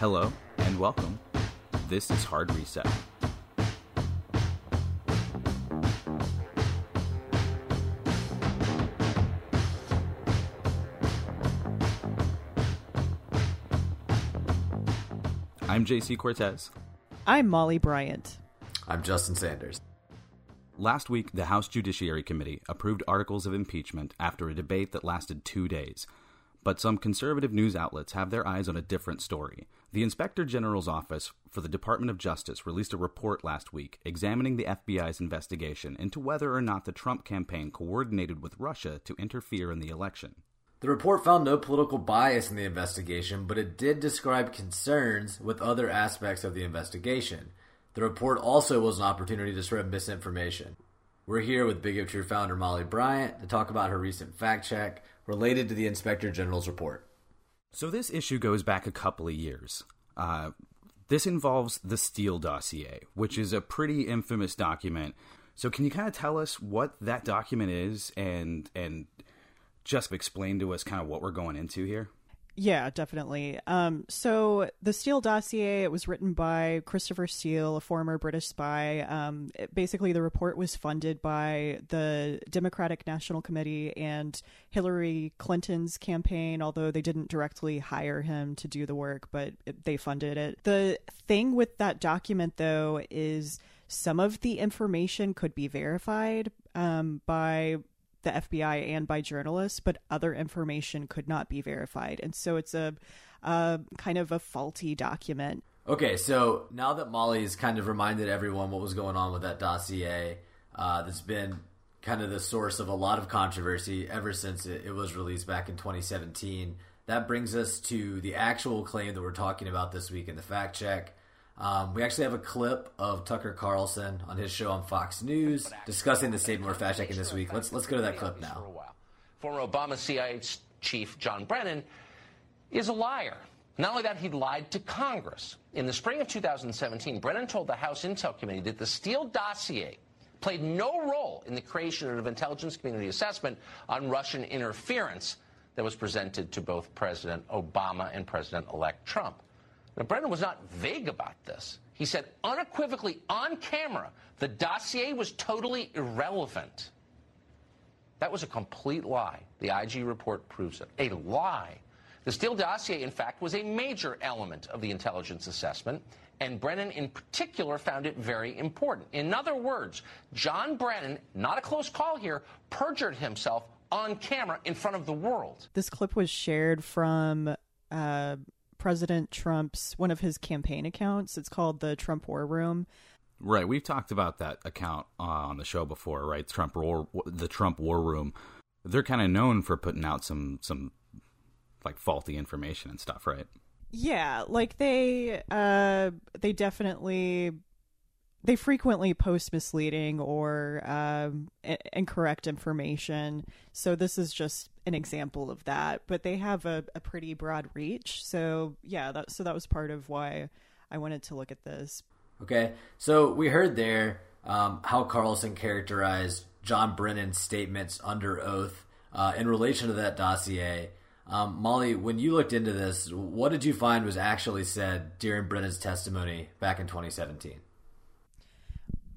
Hello and welcome. This is Hard Reset. I'm JC Cortez. I'm Molly Bryant. I'm Justin Sanders. Last week, the House Judiciary Committee approved articles of impeachment after a debate that lasted two days. But some conservative news outlets have their eyes on a different story. The Inspector General's Office for the Department of Justice released a report last week examining the FBI's investigation into whether or not the Trump campaign coordinated with Russia to interfere in the election. The report found no political bias in the investigation, but it did describe concerns with other aspects of the investigation. The report also was an opportunity to spread misinformation. We're here with Big If True founder Molly Bryant to talk about her recent fact check related to the Inspector General's report. So, this issue goes back a couple of years. Uh, this involves the Steele dossier, which is a pretty infamous document. So, can you kind of tell us what that document is and and just explain to us kind of what we're going into here? Yeah, definitely. Um, so the Steele dossier it was written by Christopher Steele, a former British spy. Um, it, basically, the report was funded by the Democratic National Committee and Hillary Clinton's campaign, although they didn't directly hire him to do the work, but it, they funded it. The thing with that document, though, is some of the information could be verified um, by the FBI and by journalists, but other information could not be verified. And so it's a, a kind of a faulty document. Okay, so now that Molly has kind of reminded everyone what was going on with that dossier, uh, that's been kind of the source of a lot of controversy ever since it, it was released back in 2017. That brings us to the actual claim that we're talking about this week in the fact check. Um, we actually have a clip of Tucker Carlson on his show on Fox News discussing the we're fact checking this week. Let's let's go to that clip now. Former Obama CIA chief John Brennan is a liar. Not only that, he lied to Congress. In the spring of 2017, Brennan told the House Intel Committee that the Steele dossier played no role in the creation of an intelligence community assessment on Russian interference that was presented to both President Obama and President elect Trump. Now, Brennan was not vague about this. He said unequivocally on camera the dossier was totally irrelevant. That was a complete lie. The IG report proves it. A lie. The Steele dossier, in fact, was a major element of the intelligence assessment, and Brennan in particular found it very important. In other words, John Brennan, not a close call here, perjured himself on camera in front of the world. This clip was shared from uh, President Trump's one of his campaign accounts. It's called the Trump War Room. Right, we've talked about that account uh, on the show before, right? Trump War, the Trump War Room. They're kind of known for putting out some some like faulty information and stuff, right? Yeah, like they uh they definitely they frequently post misleading or um, incorrect information. So this is just an example of that. But they have a, a pretty broad reach. So yeah, that, so that was part of why I wanted to look at this. Okay, so we heard there um, how Carlson characterized John Brennan's statements under oath uh, in relation to that dossier. Um, Molly, when you looked into this, what did you find was actually said during Brennan's testimony back in 2017?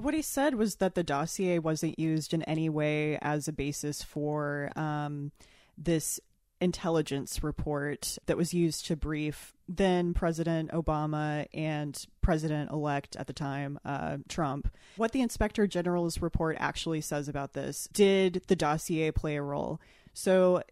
what he said was that the dossier wasn't used in any way as a basis for um, this intelligence report that was used to brief then President Obama and President elect at the time, uh, Trump. What the Inspector General's report actually says about this did the dossier play a role? So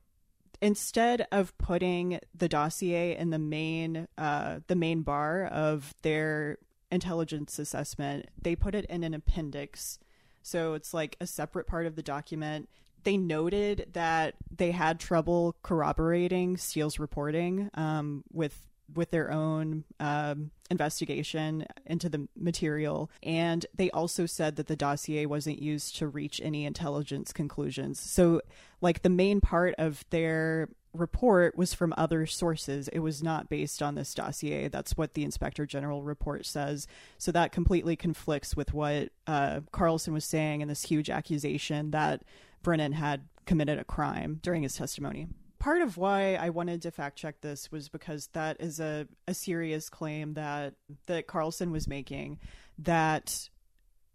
instead of putting the dossier in the main uh, the main bar of their intelligence assessment, they put it in an appendix. So it's like a separate part of the document. They noted that they had trouble corroborating Steele's reporting um, with with their own um, investigation into the material. And they also said that the dossier wasn't used to reach any intelligence conclusions. So, like, the main part of their report was from other sources. It was not based on this dossier. That's what the Inspector General report says. So that completely conflicts with what uh, Carlson was saying in this huge accusation that Brennan had committed a crime during his testimony. part of why I wanted to fact check this was because that is a, a serious claim that that Carlson was making that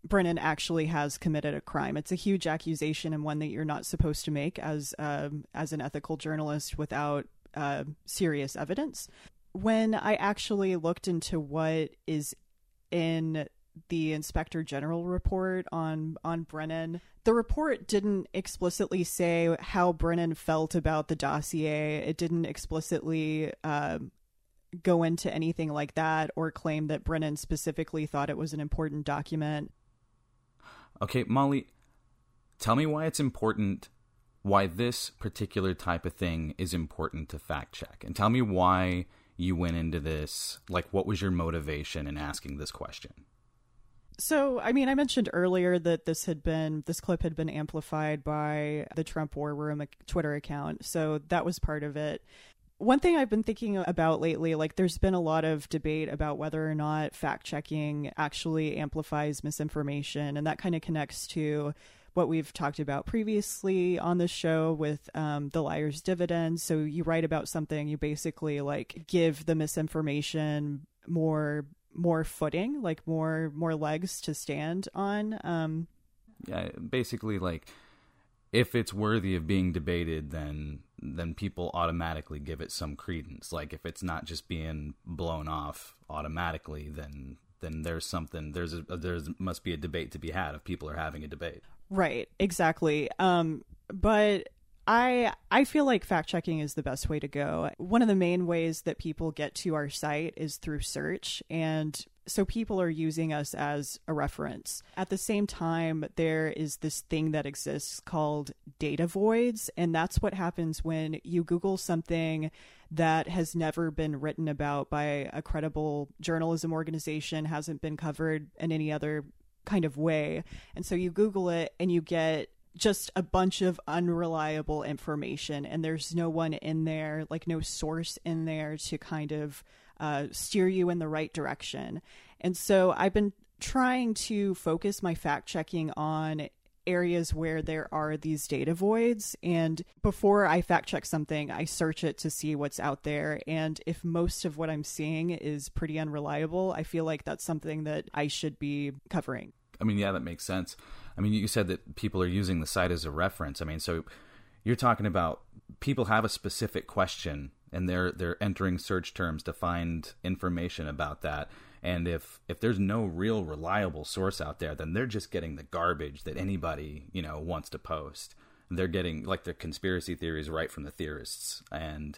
Brennan actually has committed a crime. It's a huge accusation and one that you're not supposed to make as um, as an ethical journalist without uh, serious evidence. When I actually looked into what is in the inspector general report on on Brennan, the report didn't explicitly say how Brennan felt about the dossier. It didn't explicitly uh, go into anything like that or claim that Brennan specifically thought it was an important document. Okay, Molly, tell me why it's important, why this particular type of thing is important to fact check. And tell me why you went into this. Like, what was your motivation in asking this question? So, I mean, I mentioned earlier that this had been, this clip had been amplified by the Trump War Room Twitter account. So that was part of it one thing I've been thinking about lately, like there's been a lot of debate about whether or not fact checking actually amplifies misinformation. And that kind of connects to what we've talked about previously on the show with um, the liar's dividend. So you write about something, you basically like give the misinformation more more footing, like more more legs to stand on. Um, yeah, basically like if it's worthy of being debated, then then people automatically give it some credence. Like if it's not just being blown off automatically, then then there's something there's a there's must be a debate to be had if people are having a debate. Right, exactly. Um, but I I feel like fact checking is the best way to go. One of the main ways that people get to our site is through search and so people are using us as a reference. At the same time, there is this thing that exists called data voids, and that's what happens when you Google something that has never been written about by a credible journalism organization, hasn't been covered in any other kind of way. And so you Google it and you get just a bunch of unreliable information, and there's no one in there, like no source in there to kind of uh, steer you in the right direction. And so I've been trying to focus my fact checking on areas where there are these data voids. And before I fact check something, I search it to see what's out there. And if most of what I'm seeing is pretty unreliable, I feel like that's something that I should be covering. I mean, yeah, that makes sense. I mean, you said that people are using the site as a reference. I mean, so you're talking about people have a specific question and they're they're entering search terms to find information about that. And if if there's no real reliable source out there, then they're just getting the garbage that anybody you know wants to post. They're getting like the conspiracy theories right from the theorists, and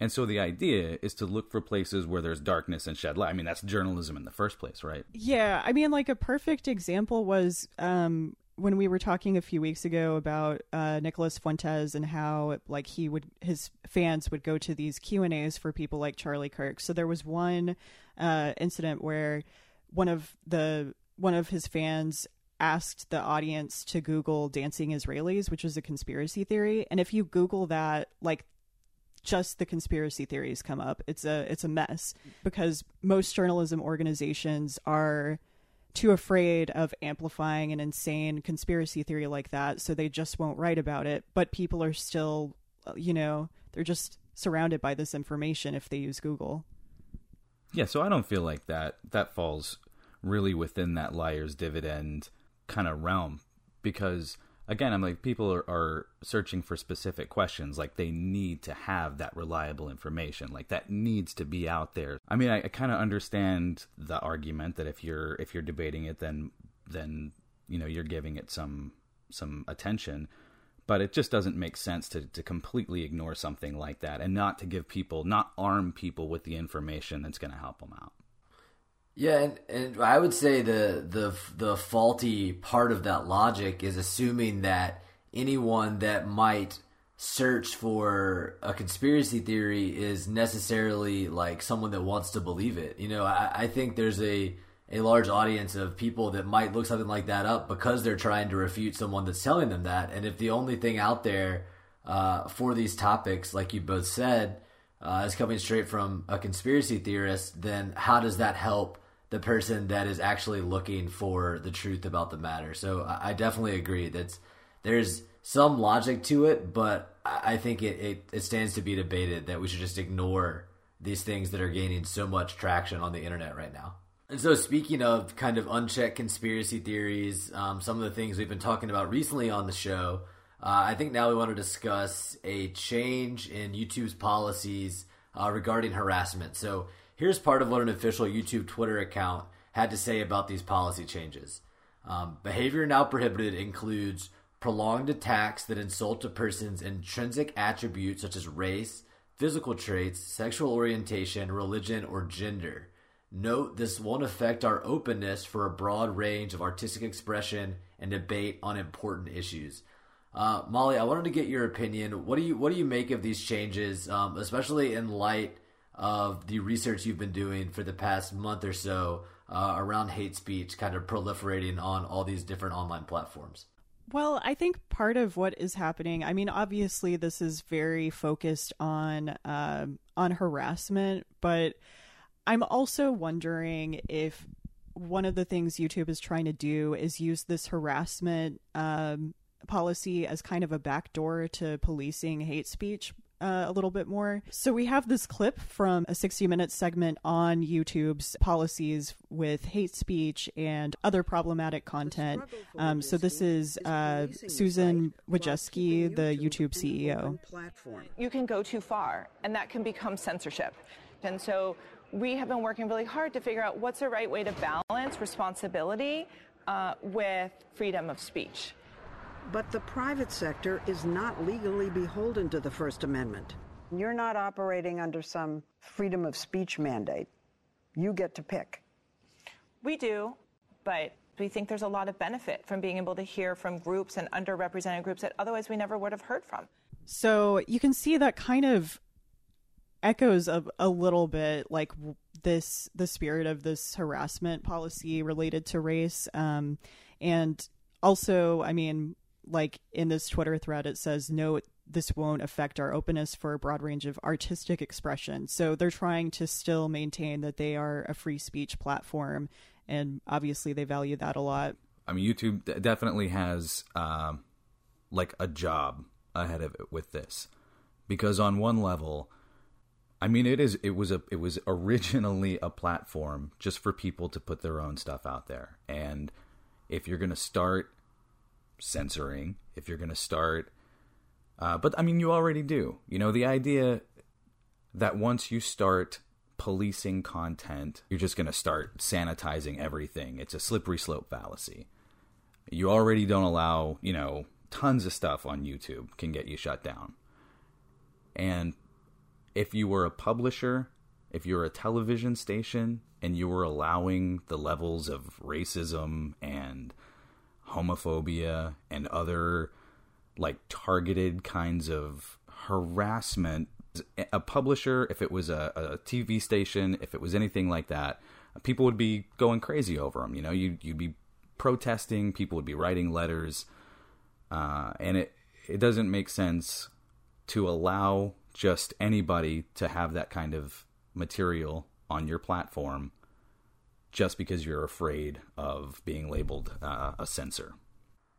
and so the idea is to look for places where there's darkness and shed light. I mean, that's journalism in the first place, right? Yeah, I mean, like a perfect example was um, when we were talking a few weeks ago about uh, Nicholas Fuentes and how like he would his fans would go to these Q and A's for people like Charlie Kirk. So there was one uh, incident where one of the one of his fans asked the audience to Google dancing Israelis, which is a conspiracy theory. And if you Google that, like just the conspiracy theories come up. It's a it's a mess because most journalism organizations are too afraid of amplifying an insane conspiracy theory like that, so they just won't write about it. But people are still, you know, they're just surrounded by this information if they use Google. Yeah, so I don't feel like that that falls really within that liar's dividend kind of realm because again, I'm like people are, are, searching for specific questions. Like they need to have that reliable information. Like that needs to be out there. I mean, I, I kind of understand the argument that if you're if you're debating it, then then you know you're giving it some some attention. But it just doesn't make sense to, to completely ignore something like that and not to give people, not arm people with the information that's going to help them out. Yeah, and, and I would say the the the faulty part of that logic is assuming that anyone that might search for a conspiracy theory is necessarily like someone that wants to believe it. You know, I, I think there's a a large audience of people that might look something like that up because they're trying to refute someone that's telling them that. And if the only thing out there uh, for these topics, like you both said, uh, is coming straight from a conspiracy theorist, then how does that help? The person that is actually looking for the truth about the matter. So I, I definitely agree that there's some logic to it, but I think it, it, it stands to be debated that we should just ignore these things that are gaining so much traction on the internet right now. And so, speaking of kind of unchecked conspiracy theories, um, some of the things we've been talking about recently on the show, uh, I think now we want to discuss a change in YouTube's policies uh, regarding harassment. So, here's part of what an official YouTube Twitter account had to say about these policy changes. Um, behavior now prohibited includes prolonged attacks that insult a person's intrinsic attributes such as race, physical traits, sexual orientation, religion, or gender. Note this won't affect our openness for a broad range of artistic expression and debate on important issues. Uh, Molly, I wanted to get your opinion. What do you what do you make of these changes, um, especially in light of the research you've been doing for the past month or so uh, around hate speech, kind of proliferating on all these different online platforms? Well, I think part of what is happening. I mean, obviously, this is very focused on uh, on harassment, but I'm also wondering if one of the things YouTube is trying to do is use this harassment um, policy as kind of a backdoor to policing hate speech uh, a little bit more. So we have this clip from a 60 minute segment on YouTube's policies with hate speech and other problematic content. Um, so this is uh, Susan Wojcicki, the YouTube CEO. You can go too far, and that can become censorship. And so we have been working really hard to figure out what's the right way to balance responsibility uh, with freedom of speech. But the private sector is not legally beholden to the First Amendment. You're not operating under some freedom of speech mandate. You get to pick. We do, but we think there's a lot of benefit from being able to hear from groups and underrepresented groups that otherwise we never would have heard from. So you can see that kind of echoes of a little bit like this the spirit of this harassment policy related to race um, and also i mean like in this twitter thread it says no this won't affect our openness for a broad range of artistic expression so they're trying to still maintain that they are a free speech platform and obviously they value that a lot i mean youtube definitely has um, like a job ahead of it with this because on one level I mean, it is. It was a. It was originally a platform just for people to put their own stuff out there. And if you're going to start censoring, if you're going to start, uh, but I mean, you already do. You know, the idea that once you start policing content, you're just going to start sanitizing everything. It's a slippery slope fallacy. You already don't allow. You know, tons of stuff on YouTube can get you shut down. And if you were a publisher, if you're a television station and you were allowing the levels of racism and homophobia and other like targeted kinds of harassment. A publisher if it was a, a tv station if it was anything like that people would be going crazy over them you know? You, you'd be protesting people would be writing letters uh, and it it doesn't make sense to allow just anybody to have that kind of material on your platform just because you're afraid of being labeled uh, a censor.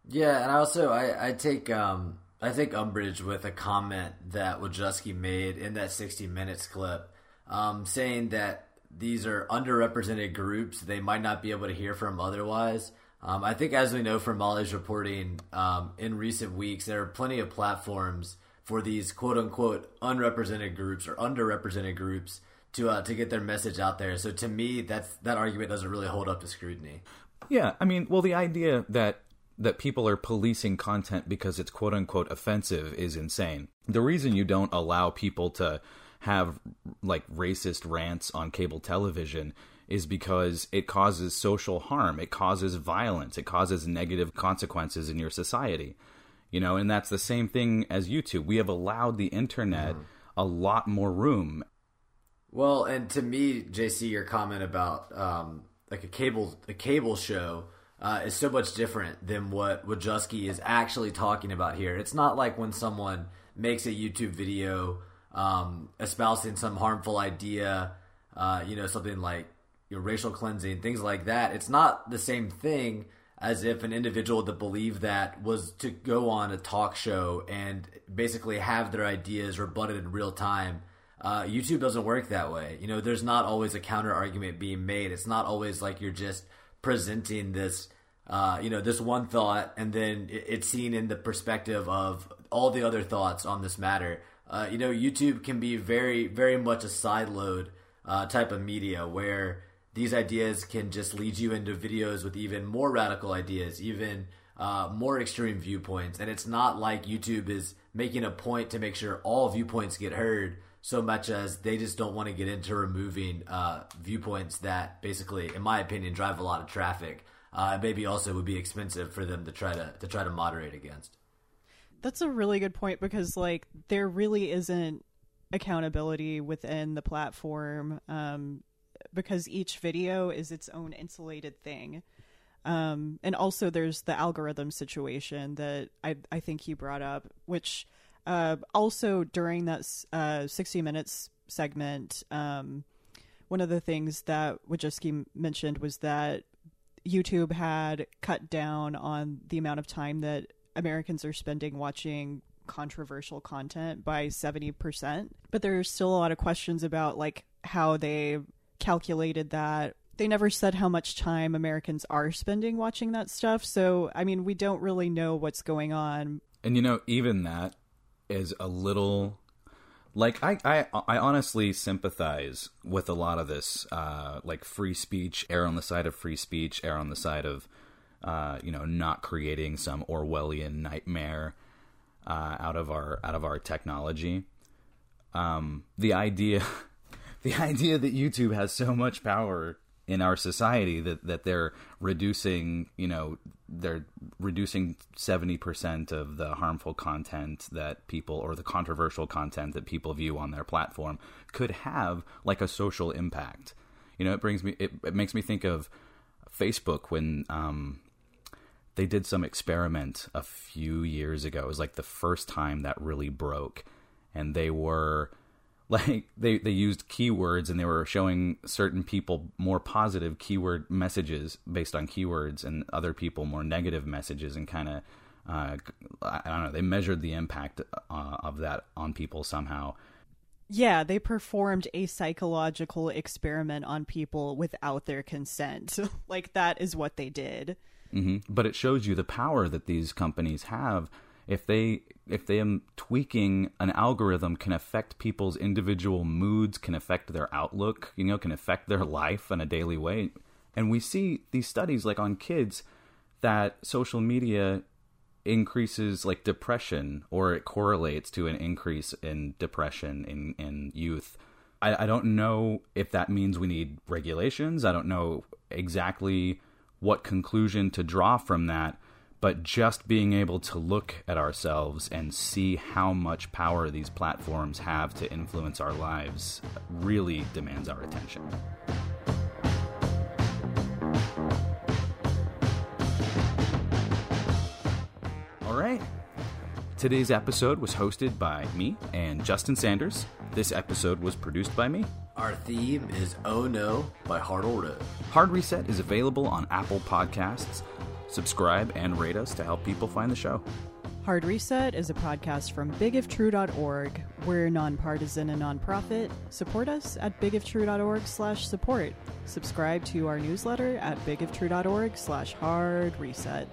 Yeah, and I also I, I take um, I take umbrage with a comment that Wojcicki made in that 60 minutes clip, um, saying that these are underrepresented groups they might not be able to hear from otherwise. Um, I think, as we know from Molly's reporting um, in recent weeks, there are plenty of platforms for these quote unquote unrepresented groups or underrepresented groups to uh, to get their message out there. So to me, that's that argument doesn't really hold up to scrutiny. Yeah, I mean, well, the idea that that people are policing content because it's quote unquote offensive is insane. The reason you don't allow people to have like racist rants on cable television is because it causes social harm, it causes violence, it causes negative consequences in your society you know and that's the same thing as youtube we have allowed the internet mm. a lot more room well and to me jc your comment about um, like a cable a cable show uh, is so much different than what Wojcicki is actually talking about here. It's not like when someone makes a YouTube video um, espousing some harmful idea, uh, you know, something like you know, racial cleansing, things like that. It's not the same thing as if an individual that believed that was to go on a talk show and basically have their ideas rebutted in real time. Uh, YouTube doesn't work that way. You know, there's not always a counter argument being made. It's not always like you're just presenting this, uh, you know, this one thought and then it's seen in the perspective of all the other thoughts on this matter. Uh, you know, YouTube can be very, very much a side load uh, type of media where these ideas can just lead you into videos with even more radical ideas, even uh, more extreme viewpoints. And it's not like YouTube is making a point to make sure all viewpoints get heard so much as they just don't want to get into removing uh, viewpoints that basically, in my opinion, drive a lot of traffic. Uh, maybe also would be expensive for them to try to to try to moderate against. That's a really good point because like there really isn't accountability within the platform. Um, because each video is its own insulated thing. Um, and also there's the algorithm situation that I, I think you brought up, which uh, also during that uh, 60 minutes segment, um, one of the things that Wojcicki mentioned was that YouTube had cut down on the amount of time that Americans are spending watching controversial content by 70%. But there's still a lot of questions about like how they calculated that. They never said how much time Americans are spending watching that stuff. So, I mean, we don't really know what's going on. And you know, even that is a little like I, I I honestly sympathize with a lot of this uh, like free speech err on the side of free speech err on the side of uh, you know not creating some Orwellian nightmare uh, out of our out of our technology. Um, the idea the idea that YouTube has so much power in our society that, that they're reducing, you know, they're reducing 70% of the harmful content that people or the controversial content that people view on their platform could have like a social impact. You know, it brings me, it, it makes me think of Facebook when, um, they did some experiment a few years ago. It was like the first time that really broke. And they were like they they used keywords and they were showing certain people more positive keyword messages based on keywords and other people more negative messages and kind of uh, I don't know they measured the impact uh, of that on people somehow. Yeah, they performed a psychological experiment on people without their consent. like that is what they did. Mm-hmm. But it shows you the power that these companies have if they if they am tweaking an algorithm can affect people's individual moods can affect their outlook you know can affect their life in a daily way. And we see these studies like on kids that social media increases like depression or it correlates to an increase in depression in in youth. I, I don't know if that means we need regulations. I don't know exactly what conclusion to draw from that but just being able to look at ourselves and see how much power these platforms have to influence our lives really demands our attention. All right. Today's episode was hosted by me and Justin Sanders. This episode was produced by me. Our theme is Oh No by Hartle Road. Hard Reset is available on Apple Podcasts, subscribe, and rate us to help people find the show. Hard Reset is a podcast from bigiftrue.org. We're nonpartisan and nonprofit. Support us at bigiftrue.org slash support. Subscribe to our newsletter at bigiftrue.org slash hard reset.